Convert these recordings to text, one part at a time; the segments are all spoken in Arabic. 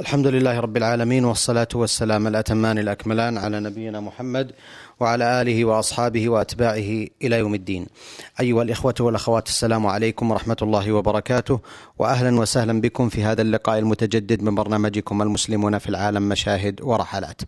الحمد لله رب العالمين والصلاة والسلام الأتمان الأكملان على نبينا محمد وعلى آله وأصحابه وأتباعه إلى يوم الدين. أيها الإخوة والأخوات السلام عليكم ورحمة الله وبركاته وأهلا وسهلا بكم في هذا اللقاء المتجدد من برنامجكم المسلمون في العالم مشاهد ورحلات.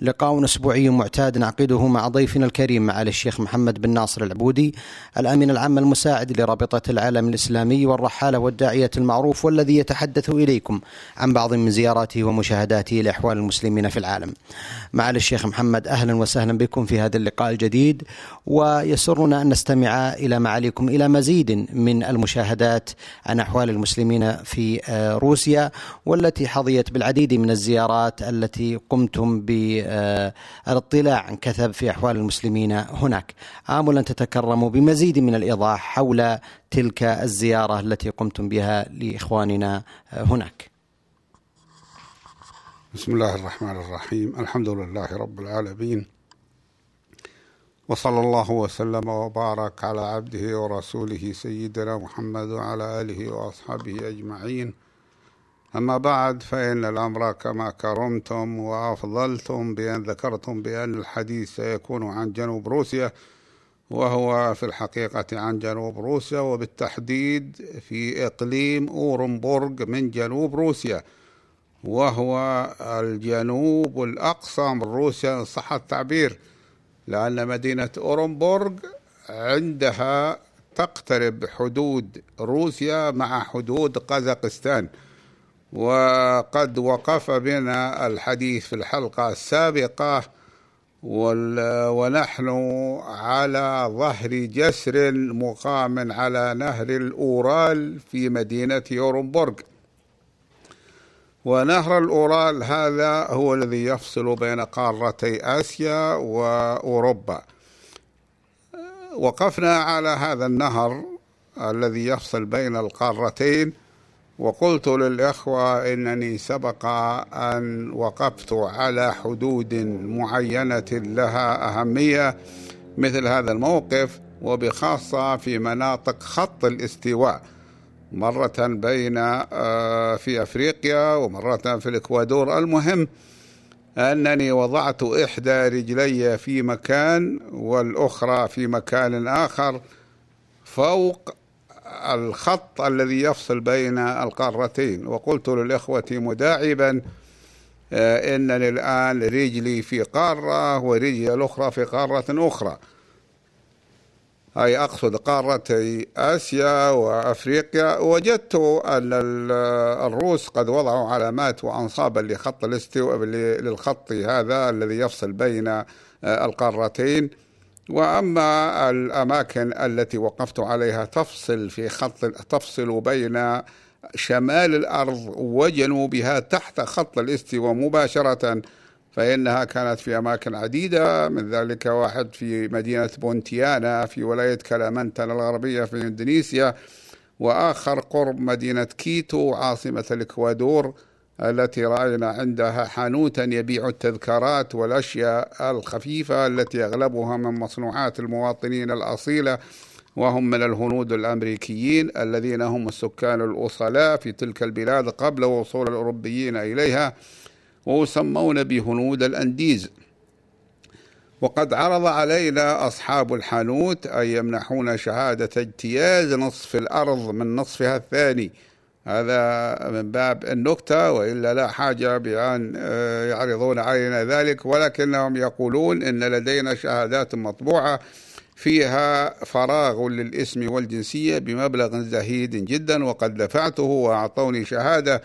لقاء أسبوعي معتاد نعقده مع ضيفنا الكريم معالي الشيخ محمد بن ناصر العبودي الأمين العام المساعد لرابطة العالم الإسلامي والرحالة والداعية المعروف والذي يتحدث إليكم عن بعض من زياراته ومشاهداته لأحوال المسلمين في العالم. معالي الشيخ محمد أهلا وسهلا بكم في هذا اللقاء الجديد ويسرنا أن نستمع إلى معاليكم إلى مزيد من المشاهدات عن أحوال المسلمين في آه، روسيا والتي حظيت بالعديد من الزيارات التي قمتم بالاطلاع عن كثب في أحوال المسلمين هناك. آمل تتكرموا بمزيد من الإيضاح حول تلك الزيارة التي قمتم بها لإخواننا هناك. بسم الله الرحمن الرحيم. الحمد لله رب العالمين. وصلى الله وسلم وبارك على عبده ورسوله سيدنا محمد وعلى آله وأصحابه أجمعين. أما بعد فإن الأمر كما كرمتم وأفضلتم بأن ذكرتم بأن الحديث سيكون عن جنوب روسيا وهو في الحقيقة عن جنوب روسيا وبالتحديد في إقليم أورنبورغ من جنوب روسيا وهو الجنوب الأقصى من روسيا إن صح التعبير. لأن مدينة أورنبورغ عندها تقترب حدود روسيا مع حدود قزاقستان. وقد وقف بنا الحديث في الحلقة السابقة ونحن على ظهر جسر مقام على نهر الأورال في مدينة أورنبورغ. ونهر الأورال هذا هو الذي يفصل بين قارتي آسيا وأوروبا. وقفنا على هذا النهر الذي يفصل بين القارتين وقلت للإخوة إنني سبق أن وقفت على حدود معينة لها أهمية مثل هذا الموقف وبخاصة في مناطق خط الاستواء. مرة بين آه، في أفريقيا ومرة في الإكوادور. المهم أنني وضعت إحدى رجلي في مكان والأخرى في مكان آخر فوق الخط الذي يفصل بين القارتين. وقلت للإخوة مداعبا آه، إنني الآن رجلي في قارة ورجلي الأخرى في قارة أخرى. أي أقصد قارتي آسيا وأفريقيا وجدت أن الروس قد وضعوا علامات وأنصابا لخط الاستواء للخط هذا الذي يفصل بين آه، القارتين. وأما الأماكن التي وقفت عليها تفصل في خط تفصل بين شمال الأرض وجنوبها تحت خط الاستواء مباشرة فإنها كانت في أماكن عديدة من ذلك واحد في مدينة بونتيانا في ولاية كلامنتان الغربية في إندونيسيا وآخر قرب مدينة كيتو عاصمة الإكوادور التي رأينا عندها حانوتا يبيع التذكارات والأشياء الخفيفة التي أغلبها من مصنوعات المواطنين الأصيلة وهم من الهنود الأمريكيين الذين هم السكان الأصلاء في تلك البلاد قبل وصول الأوروبيين إليها. ويسمون بهنود الأنديز. وقد عرض علينا أصحاب الحانوت أن يمنحون شهادة اجتياز نصف الأرض من نصفها الثاني. هذا من باب النكتة وإلا لا حاجة بأن آه، يعرضون علينا ذلك. ولكنهم يقولون إن لدينا شهادات مطبوعة فيها فراغ للإسم والجنسية بمبلغ زهيد جدا. وقد دفعته وأعطوني شهادة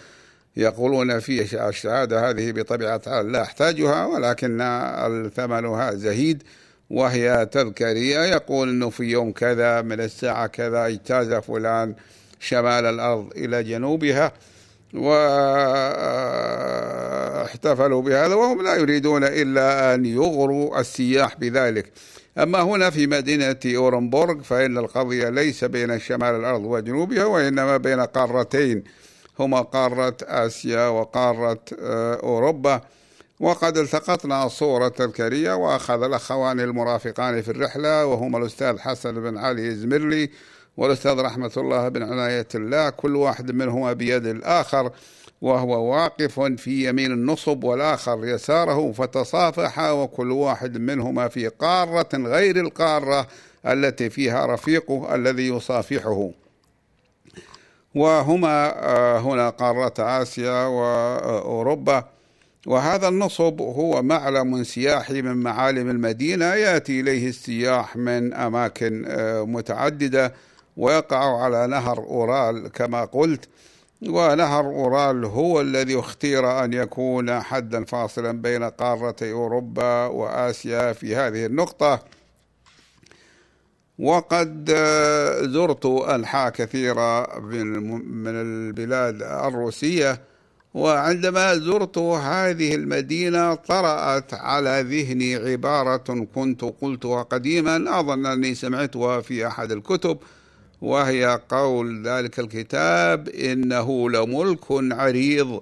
يقولون في الشهادة هذه بطبيعة الحال لا أحتاجها ولكن ثمنها زهيد وهي تذكارية. يقول أنه في يوم كذا من الساعة كذا اجتاز فلان شمال الأرض إلى جنوبها واحتفلوا بهذا وهم لا يريدون إلا أن يغروا السياح بذلك. أما هنا في مدينة أورنبورغ فإن القضية ليس بين شمال الأرض وجنوبها وإنما بين قارتين. هما قارة آسيا وقارة آه، أوروبا. وقد التقطنا صورة تذكارية وأخذ الأخوان المرافقان في الرحلة وهما الأستاذ حسن بن علي إزمرلي والأستاذ رحمة الله بن عناية الله كل واحد منهما بيد الآخر وهو واقف في يمين النصب والآخر يساره فتصافحا وكل واحد منهما في قارة غير القارة التي فيها رفيقه الذي يصافحه. وهما آه، هنا قارة آسيا وأوروبا. وهذا النصب هو معلم سياحي من معالم المدينة يأتي إليه السياح من أماكن آه، متعددة ويقع على نهر أورال كما قلت. ونهر أورال هو الذي اختير أن يكون حدا فاصلا بين قارتي أوروبا وآسيا في هذه النقطة. وقد آه، زرت أنحاء كثيرة من البلاد الروسية وعندما زرت هذه المدينة طرأت على ذهني عبارة كنت قلتها قديما أظن أني سمعتها في أحد الكتب وهي قول ذلك الكتاب إنه لملك عريض.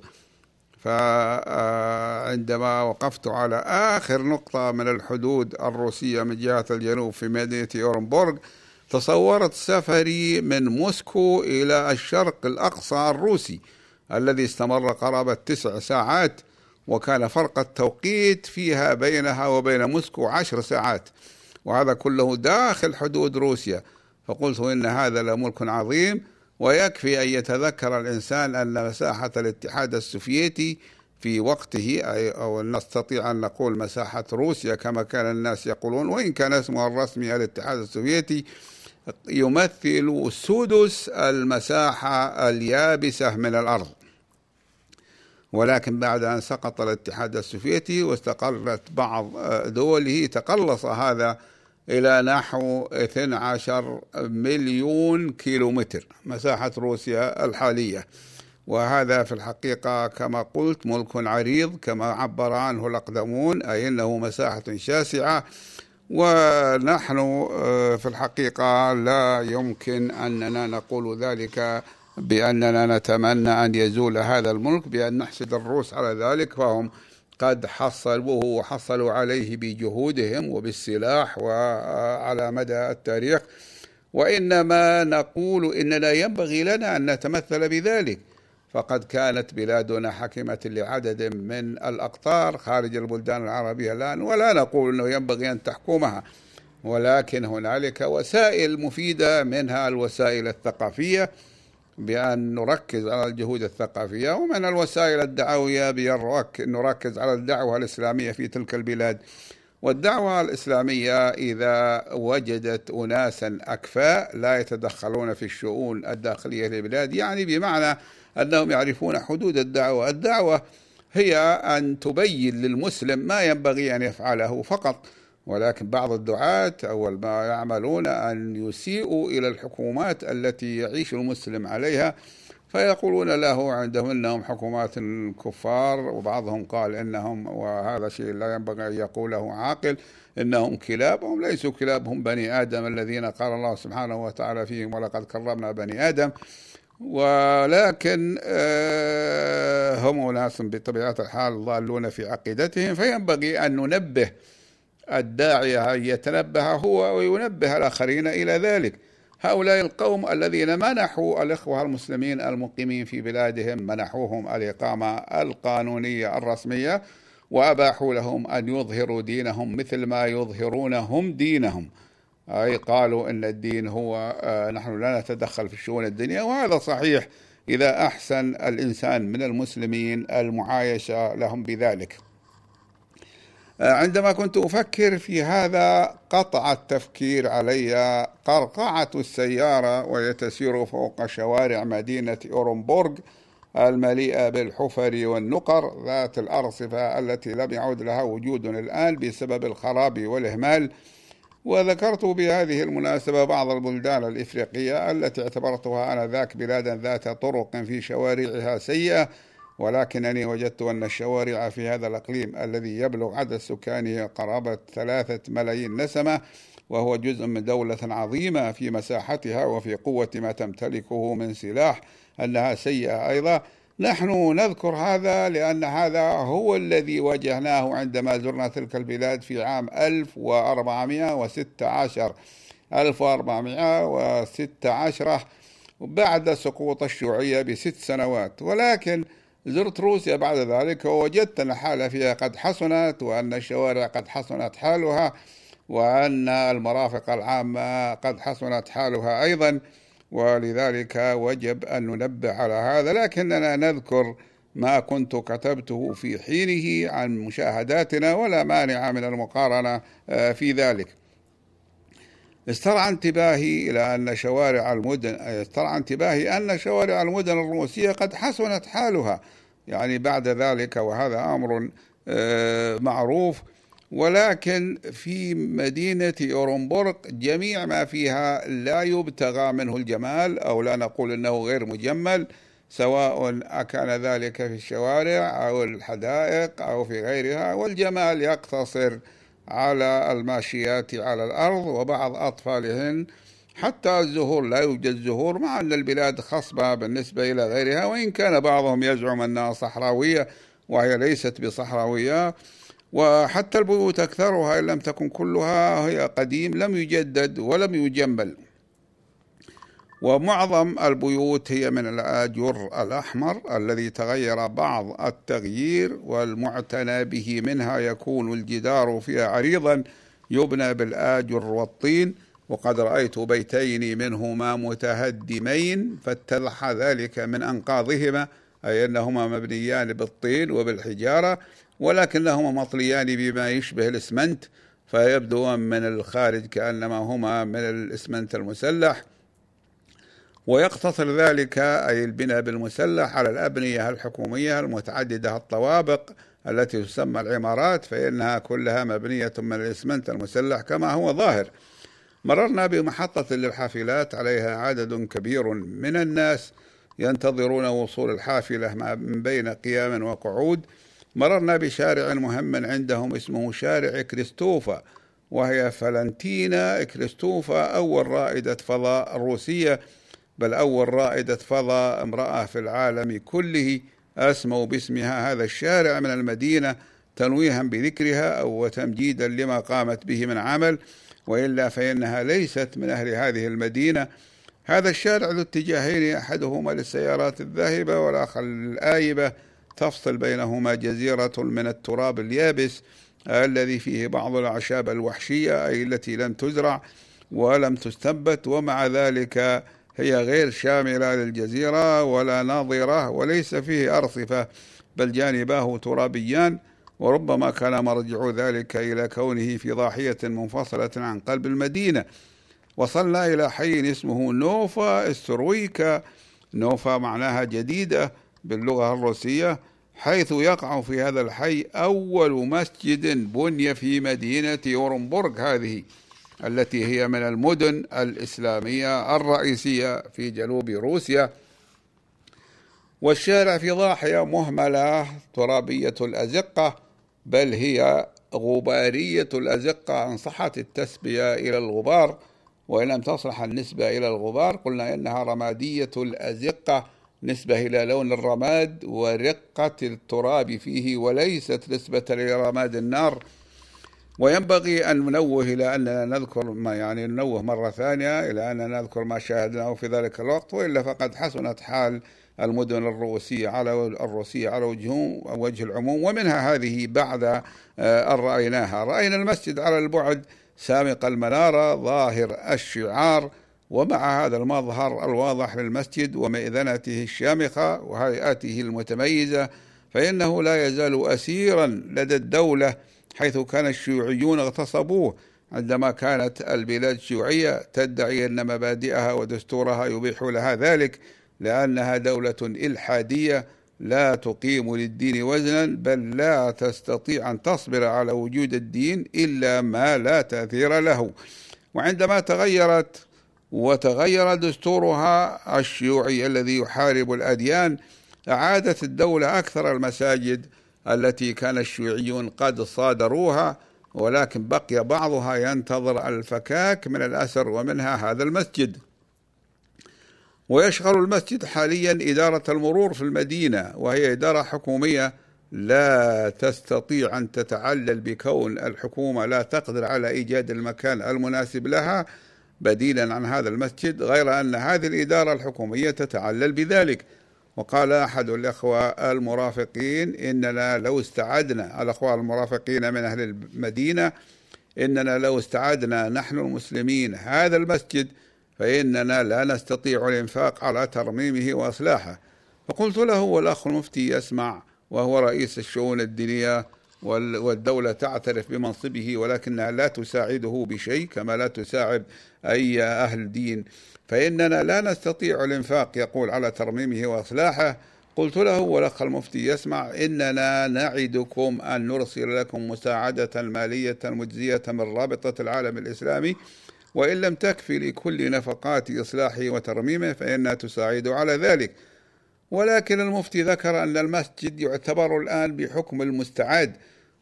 فعندما وقفت على آخر نقطة من الحدود الروسية من جهة الجنوب في مدينة أورنبورغ تصورت سفري من موسكو إلى الشرق الأقصى الروسي الذي استمر قرابة تسع ساعات وكان فرق التوقيت فيها بينها وبين موسكو عشر ساعات وهذا كله داخل حدود روسيا. فقلت إن هذا لملك عظيم ويكفي أن يتذكر الإنسان أن مساحة الاتحاد السوفيتي في وقته أو نستطيع أن نقول مساحة روسيا كما كان الناس يقولون وإن كان اسمها الرسمي الاتحاد السوفيتي يمثل سدس المساحة اليابسة من الأرض. ولكن بعد أن سقط الاتحاد السوفيتي واستقلت بعض دوله تقلص هذا إلى نحو 12 مليون كيلومتر مساحة روسيا الحالية. وهذا في الحقيقة كما قلت ملك عريض كما عبر عنه الأقدمون أي أنه مساحة شاسعة. ونحن آه، في الحقيقة لا يمكن أننا نقول ذلك بأننا نتمنى أن يزول هذا الملك بأن نحسد الروس على ذلك. فهم قد حصلوه وحصلوا عليه بجهودهم وبالسلاح وعلى مدى التاريخ. وإنما نقول إننا ينبغي لنا أن نتمثل بذلك. فقد كانت بلادنا حكمة لعدد من الأقطار خارج البلدان العربية الآن ولا نقول أنه ينبغي أن تحكمها. ولكن هنالك وسائل مفيدة منها الوسائل الثقافية. بأن نركز على الجهود الثقافية ومن الوسائل الدعوية بأن نركز على الدعوة الإسلامية في تلك البلاد. والدعوة الإسلامية إذا وجدت أناسا أكفاء لا يتدخلون في الشؤون الداخلية للبلاد يعني بمعنى أنهم يعرفون حدود الدعوة. الدعوة هي أن تبين للمسلم ما ينبغي أن يفعله فقط. ولكن بعض الدعاة أول ما يعملون أن يسيئوا إلى الحكومات التي يعيش المسلم عليها فيقولون له عندهم إنهم حكومات كفار وبعضهم قال إنهم وهذا شيء لا ينبغي أن يقوله عاقل إنهم كلاب هم ليسوا كلاب هم بني آدم الذين قال الله سبحانه وتعالى فيهم ولقد كرمنا بني آدم. ولكن آه، هم ناس بطبيعة الحال ضالون في عقيدتهم فينبغي أن ننبه الداعية أن يتنبه هو وينبه الآخرين إلى ذلك. هؤلاء القوم الذين منحوا الإخوة المسلمين المقيمين في بلادهم منحوهم الإقامة القانونية الرسمية وأباحوا لهم أن يظهروا دينهم مثل ما يظهرون هم دينهم. أي قالوا أن الدين هو آه، نحن لا نتدخل في شؤون الدنيا وهذا صحيح. إذا أحسن الإنسان من المسلمين المعايشة لهم بذلك. عندما كنت أفكر في هذا قطع التفكير علي. قرقعة السيارة وهي تسير فوق شوارع مدينة أورنبورغ المليئة بالحفر والنقر ذات الأرصفة التي لم يعد لها وجود الآن بسبب الخراب والإهمال. وذكرت بهذه المناسبة بعض البلدان الإفريقية التي اعتبرتها آنذاك بلادا ذات طرق في شوارعها سيئة. ولكنني وجدت أن الشوارع في هذا الأقليم الذي يبلغ عدد سكانه قرابة ثلاثة ملايين نسمة وهو جزء من دولة عظيمة في مساحتها وفي قوة ما تمتلكه من سلاح أنها سيئة أيضا. نحن نذكر هذا لأن هذا هو الذي واجهناه عندما زرنا تلك البلاد في عام 1416 1416 بعد سقوط الشيوعية بست سنوات. ولكن زرت روسيا بعد ذلك ووجدت أن الحالة فيها قد حسنت وأن الشوارع قد حسنت حالها وأن المرافق العامة قد حسنت حالها أيضا ولذلك وجب أن ننبه على هذا. لكننا نذكر ما كنت كتبته في حينه عن مشاهداتنا ولا مانع من المقارنة آه، في ذلك. استرعى انتباهي إلى أن شوارع المدن استرعى انتباهي أن شوارع المدن الروسية قد حسنت حالها. يعني بعد ذلك وهذا أمر آه، معروف. ولكن في مدينة أورنبورغ جميع ما فيها لا يبتغى منه الجمال أو لا نقول أنه غير مجمل سواء كان ذلك في الشوارع أو الحدائق أو في غيرها. والجمال يقتصر على الماشيات على الأرض وبعض أطفالهن حتى الزهور لا يوجد زهور مع أن البلاد خصبة بالنسبة إلى غيرها وإن كان بعضهم يزعم أنها صحراوية وهي ليست بصحراوية. وحتى البيوت أكثرها إن لم تكن كلها هي قديم لم يجدد ولم يجمل. ومعظم البيوت هي من الآجر الأحمر الذي تغير بعض التغيير والمعتنى به. منها يكون الجدار فيها عريضا يبنى بالآجر والطين. وقد رأيت بيتين منهما متهدمين فاتضح ذلك من أنقاضهما أي أنهما مبنيان بالطين وبالحجارة ولكنهما مطليان بما يشبه الإسمنت. فيبدو من الخارج كأنما هما من الإسمنت المسلح. ويقتصر ذلك أي البناء بالمسلح على الأبنية الحكومية المتعددة الطوابق التي تسمى العمارات فإنها كلها مبنية من الإسمنت المسلح كما هو ظاهر. مررنا بمحطة للحافلات عليها عدد كبير من الناس ينتظرون وصول الحافلة من بين قيام وقعود. مررنا بشارع مهم عندهم اسمه شارع كريستوفا وهي فلنتينا كريستوفا أول رائدة فضاء روسية بل أول رائدة فضاء امرأة في العالم كله أسموا باسمها هذا الشارع من المدينة تنويها بذكرها أو تمجيدا لما قامت به من عمل وإلا فإنها ليست من أهل هذه المدينة. هذا الشارع ذو اتجاهين أحدهما للسيارات الذاهبة والآخر للآيبة. تفصل بينهما جزيرة من التراب اليابس الذي فيه بعض الأعشاب الوحشية أي التي لم تزرع ولم تستنبت ومع ذلك هي غير شاملة للجزيرة ولا ناظرة وليس فيه أرصفة بل جانباه ترابيان وربما كان مرجع ذلك إلى كونه في ضاحية منفصلة عن قلب المدينة. وصلنا إلى حي اسمه نوفا إسترويكا. نوفا معناها جديدة باللغة الروسية حيث يقع في هذا الحي أول مسجد بني في مدينة أورنبورغ هذه. التي هي من المدن الإسلامية الرئيسية في جنوب روسيا. والشارع في ضاحية مهملة ترابية الأزقة بل هي غبارية الأزقة إن صحت التسبية إلى الغبار. وإن لم تصلح النسبة إلى الغبار قلنا إنها رمادية الأزقة نسبة إلى لون الرماد ورقة التراب فيه وليست نسبة إلى رماد النار. وينبغي أن ننوه إلى أننا نذكر ما يعني ننوه مرة ثانية إلى أننا نذكر ما شاهدناه في ذلك الوقت وإلا فقد حسنت حال المدن الروسية على الروسية على وجه وجه العموم ومنها هذه بعد آه، أن رأيناها. رأينا المسجد على البعد سامق المنارة ظاهر الشعار ومع هذا المظهر الواضح للمسجد ومئذنته الشامخة وهيئاته المتميزة فإنه لا يزال أسيرا لدى الدولة حيث كان الشيوعيون اغتصبوه عندما كانت البلاد شيوعية تدعي أن مبادئها ودستورها يبيح لها ذلك لأنها دولة إلحادية لا تقيم للدين وزنا بل لا تستطيع أن تصبر على وجود الدين إلا ما لا تأثير له. وعندما تغيرت وتغير دستورها الشيوعي الذي يحارب الأديان أعادت الدولة أكثر المساجد التي كان الشيوعيون قد صادروها ولكن بقي بعضها ينتظر الفكاك من الأسر ومنها هذا المسجد. ويشغل المسجد حاليا إدارة المرور في المدينة وهي إدارة حكومية لا تستطيع أن تتعلل بكون الحكومة لا تقدر على إيجاد المكان المناسب لها. بديلا عن هذا المسجد غير أن هذه الإدارة الحكومية تتعلل بذلك. وقال أحد الإخوة المرافقين إننا لو استعدنا الأخوة المرافقين من أهل المدينة إننا لو استعدنا نحن المسلمين هذا المسجد فإننا لا نستطيع الإنفاق على ترميمه وإصلاحه. فقلت له والأخ المفتي يسمع وهو رئيس الشؤون الدينية والدولة تعترف بمنصبه ولكنها لا تساعده بشيء كما لا تساعد أي أهل دين. فإننا لا نستطيع الإنفاق يقول على ترميمه وإصلاحه. قلت له والأخ المفتي يسمع إننا نعدكم أن نرسل لكم مساعدة مالية مجزية من رابطة العالم الإسلامي. وإن لم تكفي لكل نفقات إصلاحه وترميمه فإنها تساعد على ذلك. ولكن المفتي ذكر أن المسجد يعتبر الآن بحكم المستعد.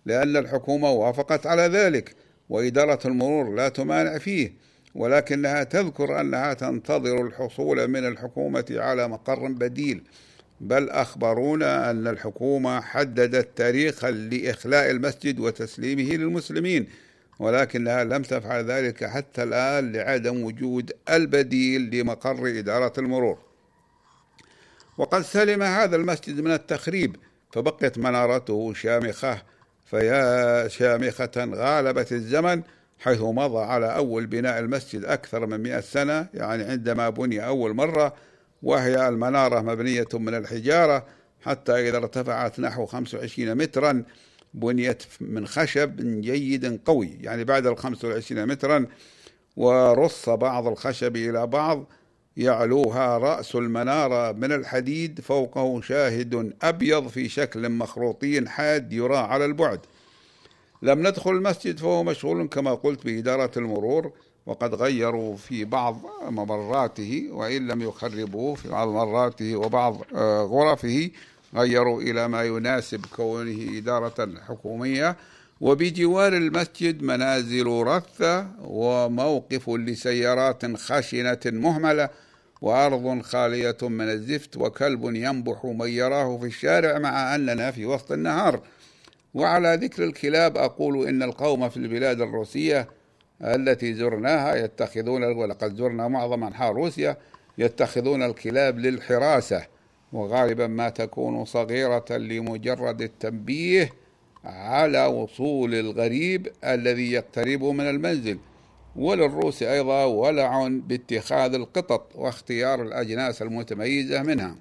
لأن الحكومة وافقت على ذلك وإدارة المرور لا تمانع فيه ولكنها تذكر أنها تنتظر الحصول من الحكومة على مقر بديل. بل أخبرونا أن الحكومة حددت تاريخا لإخلاء المسجد وتسليمه للمسلمين ولكنها لم تفعل ذلك حتى الآن لعدم وجود البديل لمقر إدارة المرور. وقد سلم هذا المسجد من التخريب فبقيت منارته شامخة فيا شامخة غالبت الزمن حيث مضى على أول بناء المسجد أكثر من مئة سنة يعني عندما بني أول مرة وهي المنارة مبنية من الحجارة حتى إذا ارتفعت نحو 25 مترا بنيت من خشب جيد قوي يعني بعد ال 25 مترا ورص بعض الخشب إلى بعض يعلوها رأس المنارة من الحديد فوقه شاهد أبيض في شكل مخروطي حاد يرى على البعد. لم ندخل المسجد فهو مشغول كما قلت بإدارة المرور وقد غيروا في بعض ممراته وإن لم يخربوه في بعض مراته وبعض آه، غرفه غيروا إلى ما يناسب كونه إدارة حكومية. وبجوار المسجد منازل رثة وموقف لسيارات خشنة مهملة وأرض خالية من الزفت وكلب ينبح من يراه في الشارع مع أننا في وسط النهار. وعلى ذكر الكلاب أقول إن القوم في البلاد الروسية التي زرناها يتخذون ولقد زرنا معظم أنحاء روسيا يتخذون الكلاب للحراسة. وغالبا ما تكون صغيرة لمجرد التنبيه على وصول الغريب الذي يقترب من المنزل. وللروس أيضا ولع باتخاذ القطط واختيار الأجناس المتميزة منها.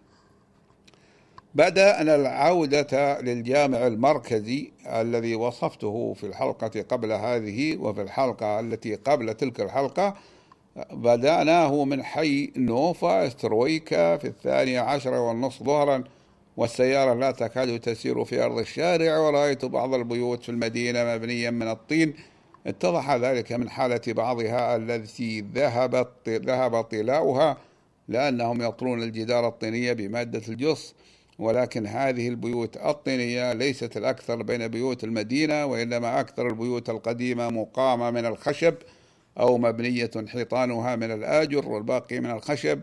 بدأنا العودة للجامع المركزي الذي وصفته في الحلقة قبل هذه وفي الحلقة التي قبل تلك الحلقة. بدأناه من حي نوفا أسترويكا في الثانية عشر والنصف ظهرا والسيارة لا تكاد تسير في أرض الشارع ورأيت بعض البيوت في المدينة مبنية من الطين. اتضح ذلك من حالة بعضها التي ذهبت ذهب طلاؤها لأنهم يطلون الجدار الطينية بمادة الجص ولكن هذه البيوت الطينية ليست الأكثر بين بيوت المدينة وإنما أكثر البيوت القديمة مقامة من الخشب أو مبنية حيطانها من الآجر والباقي من الخشب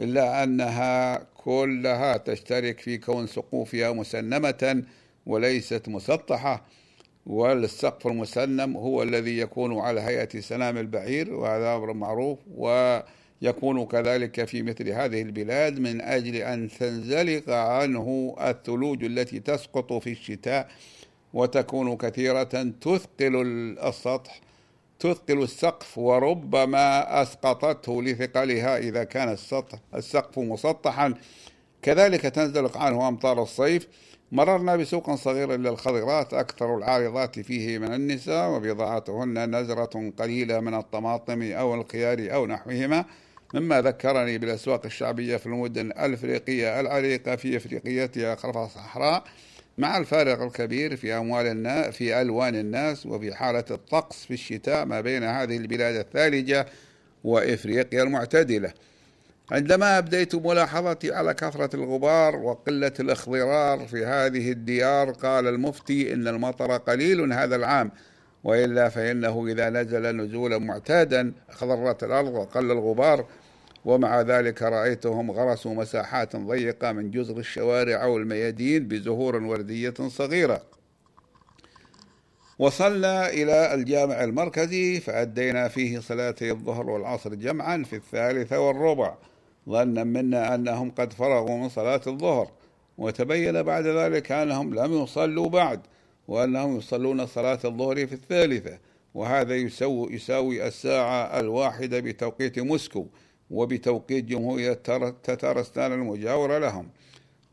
إلا أنها كلها تشترك في كون سقوفها مسنمة وليست مسطحة. والسقف المسنم هو الذي يكون على هيئة سنام البعير وهذا أمر معروف ويكون كذلك في مثل هذه البلاد من أجل أن تنزلق عنه الثلوج التي تسقط في الشتاء وتكون كثيرة. تثقل السطح تثقل السقف وربما أسقطته لثقلها إذا كان السطح السقف مسطحا. كذلك تنزلق عنه أمطار الصيف مررنا بسوق صغير للخضرات أكثر العارضات فيه من النساء وبضاعتهن نزرة قليلة من الطماطم أو الخيار أو نحوهما. مما ذكرني بالأسواق الشعبية في المدن الأفريقية العريقة في أفريقيتها خلف الصحراء مع الفارق الكبير في أموال الناس في ألوان الناس وفي حالة الطقس في الشتاء ما بين هذه البلاد الثالجة وإفريقيا المعتدلة. عندما أبديت ملاحظتي على كثرة الغبار وقلة الاخضرار في هذه الديار قال المفتي إن المطر قليل هذا العام وإلا فإنه إذا نزل نزولا معتادا خضرت الأرض وقل الغبار ومع ذلك رأيتهم غرسوا مساحات ضيقة من جزر الشوارع أو الميادين بزهور وردية صغيرة. وصلنا إلى الجامع المركزي فأدينا فيه صلاتي الظهر والعصر جمعا في الثالثة والربع. ظنا منا أنهم قد فرغوا من صلاة الظهر وتبين بعد ذلك أنهم لم يصلوا بعد وأنهم يصلون صلاة الظهر في الثالثة وهذا يساوي, يساوي الساعة الواحدة بتوقيت موسكو وبتوقيت جمهورية تتارستان المجاورة لهم.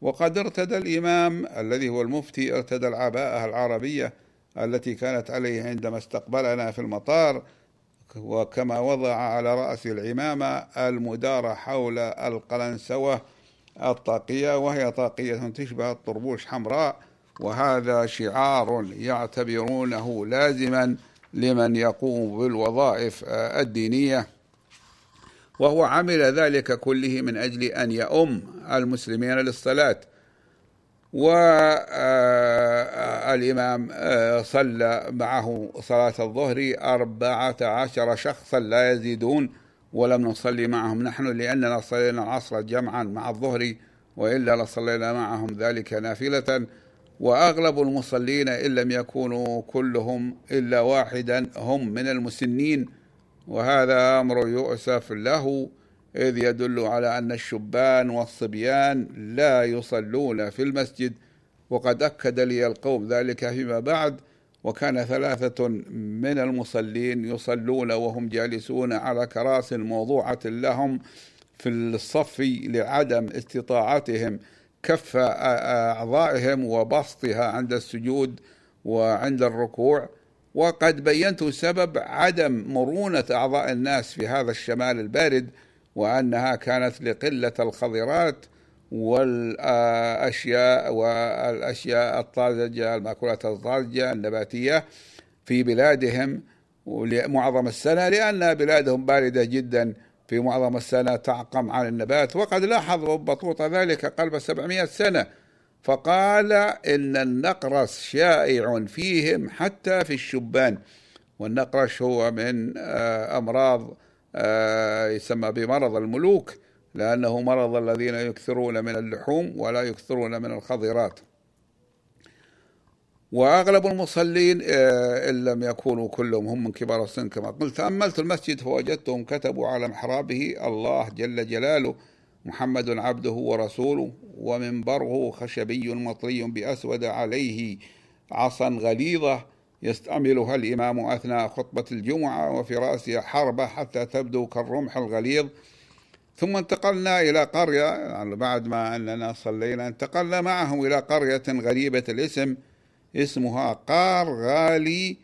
وقد ارتدى الإمام الذي هو المفتي ارتدى العباءة العربية التي كانت عليه عندما استقبلنا في المطار وكما وضع على رأس العمامة المدار حول القلنسوة الطاقية وهي طاقية تشبه الطربوش حمراء وهذا شعار يعتبرونه لازما لمن يقوم بالوظائف الدينية. وهو عمل ذلك كله من أجل أن يؤم المسلمين للصلاة. والإمام آه، صلى معه صلاة الظهر أربعة عشر شخصا لا يزيدون ولم نصلي معهم. نحن لأننا صلينا العصر جمعا مع الظهر وإلا لصلينا معهم ذلك نافلة. وأغلب المصلين إن لم يكونوا كلهم إلا واحدا هم من المسنين. وهذا أمر يؤسف له. إذ يدل على أن الشبان والصبيان لا يصلون في المسجد وقد أكد لي القوم ذلك فيما بعد وكان ثلاثة من المصلين يصلون وهم جالسون على كراس موضوعة لهم في الصف لعدم استطاعتهم كف أعضائهم وبسطها عند السجود وعند الركوع. وقد بينت سبب عدم مرونة أعضاء الناس في هذا الشمال البارد وأنها كانت لقلة الخضرات والأشياء والأشياء الطازجة المأكولات الطازجة النباتية في بلادهم معظم السنة لأن بلادهم باردة جدا في معظم السنة تعقم عن النبات. وقد لاحظ بطوط ذلك قلب 700 سنة فقال إن النقرس شائع فيهم حتى في الشبان والنقرش هو من آه، أمراض يسمى بمرض الملوك لأنه مرض الذين يكثرون من اللحوم ولا يكثرون من الخضرات. وأغلب المصلين آه، إن لم يكونوا كلهم هم من كبار السن كما قلت. تأملت المسجد فوجدتهم كتبوا على محرابه الله جل جلاله محمد عبده ورسوله ومنبره خشبي مطري بأسود عليه عصا غليظة يستعملها الإمام أثناء خطبة الجمعة وفي رأسها حربة حتى تبدو كالرمح الغليظ؟ ثم انتقلنا إلى قرية يعني بعد ما أننا صلينا انتقلنا معهم إلى قرية غريبة الاسم اسمها قار غالي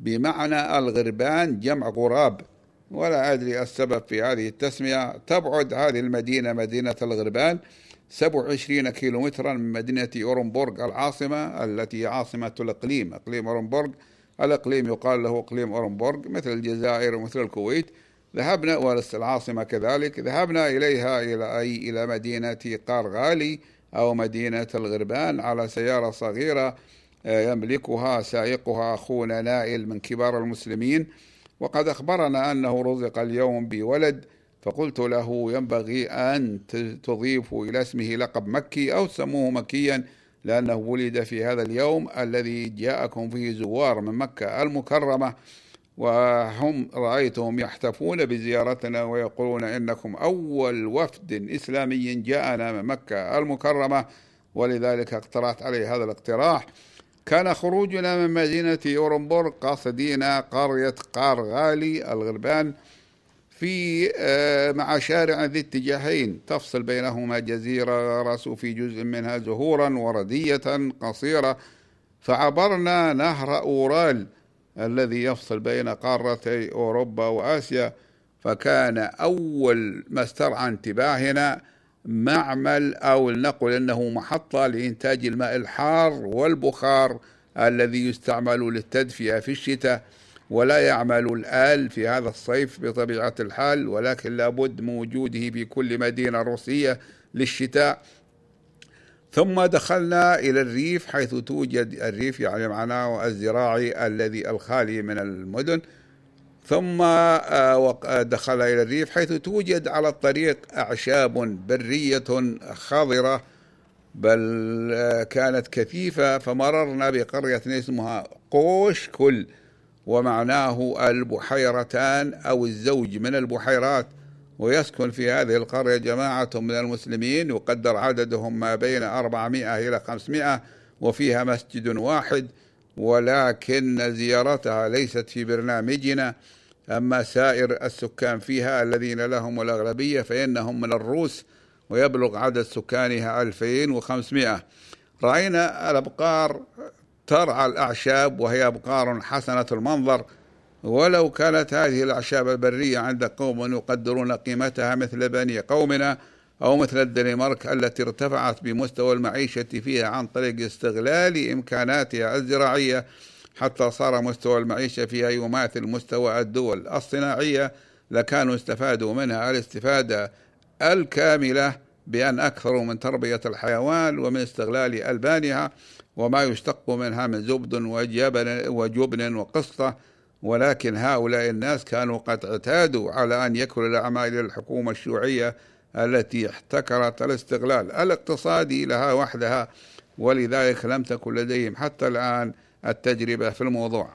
بمعنى الغربان جمع غراب. ولا أدري السبب في هذه التسمية. تبعد هذه المدينة مدينة الغربان. 27 كيلومترا من مدينة أورنبورغ العاصمة التي عاصمة الإقليم. إقليم أورنبورغ الإقليم يقال له إقليم أورنبورغ مثل الجزائر ومثل الكويت. ذهبنا والعاصمة كذلك ذهبنا إليها إلى أي إلى مدينة قارغالي أو مدينة الغربان على سيارة صغيرة آه، يملكها سائقها أخونا نائل من كبار المسلمين. وقد أخبرنا أنه رزق اليوم بولد فقلت له ينبغي أن تضيفوا إلى اسمه لقب مكي أو تسموه مكيا لأنه ولد في هذا اليوم الذي جاءكم فيه زوار من مكة المكرمة وهم رأيتهم يحتفون بزيارتنا ويقولون إنكم أول وفد إسلامي جاءنا من مكة المكرمة ولذلك اقترحت عليه هذا الاقتراح. كان خروجنا من مدينة أورنبورغ قاصدين قرية قارغالي الغربان في آه، مع شارع ذي اتجاهين. تفصل بينهما جزيرة رأس في جزء منها زهورا وردية قصيرة. فعبرنا نهر أورال الذي يفصل بين قارتي أوروبا وآسيا. فكان أول ما استرعى انتباهنا معمل أو لنقل أنه محطة لإنتاج الماء الحار والبخار الذي يستعمل للتدفئة في الشتاء. ولا يعمل الآل في هذا الصيف بطبيعة الحال ولكن لابد من وجوده في كل مدينة روسية للشتاء. ثم دخلنا إلى الريف حيث توجد الريف يعني معناه الزراعي الذي الخالي من المدن. ثم آه، دخل إلى الريف حيث توجد على الطريق أعشاب برية خضرة بل آه، كانت كثيفة. فمررنا بقرية اسمها قوش كل ومعناه البحيرتان أو الزوج من البحيرات. ويسكن في هذه القرية جماعة من المسلمين يقدر عددهم ما بين 400 إلى 500 وفيها مسجد واحد ولكن زيارتها ليست في برنامجنا. أما سائر السكان فيها الذين لهم الأغلبية فإنهم من الروس ويبلغ عدد سكانها 2500 رأينا الأبقار ترعى الأعشاب وهي أبقار حسنة المنظر. ولو كانت هذه الأعشاب البرية عند قوم يقدرون قيمتها مثل بني قومنا أو مثل الدنمارك التي ارتفعت بمستوى المعيشة فيها عن طريق استغلال إمكاناتها الزراعية حتى صار مستوى المعيشة فيها يماثل مستوى الدول الصناعية لكانوا استفادوا منها الاستفادة الكاملة بأن أكثروا من تربية الحيوان ومن استغلال ألبانها. وما يشتق منها من زبد وجبن, وجبن وقسطة ولكن هؤلاء الناس كانوا قد اعتادوا على أن يكل الأعمال الحكومة الشيوعية التي احتكرت الاستغلال الاقتصادي لها وحدها ولذلك لم تكن لديهم حتى الآن التجربة في الموضوع.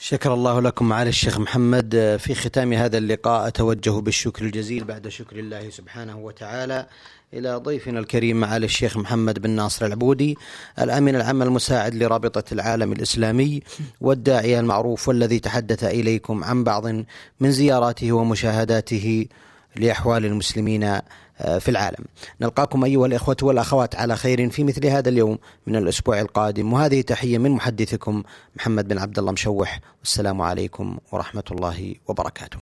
شكر الله لكم معالي الشيخ محمد. في ختام هذا اللقاء أتوجه بالشكر الجزيل بعد شكر الله سبحانه وتعالى إلى ضيفنا الكريم معالي الشيخ محمد بن ناصر العبودي الأمين العام المساعد لرابطة العالم الإسلامي والداعية المعروف والذي تحدث إليكم عن بعض من زياراته ومشاهداته لأحوال المسلمين آه، في العالم. نلقاكم أيها الإخوة والأخوات على خير في مثل هذا اليوم من الأسبوع القادم. وهذه تحية من محدثكم محمد بن عبد الله مشوح. والسلام عليكم ورحمة الله وبركاته.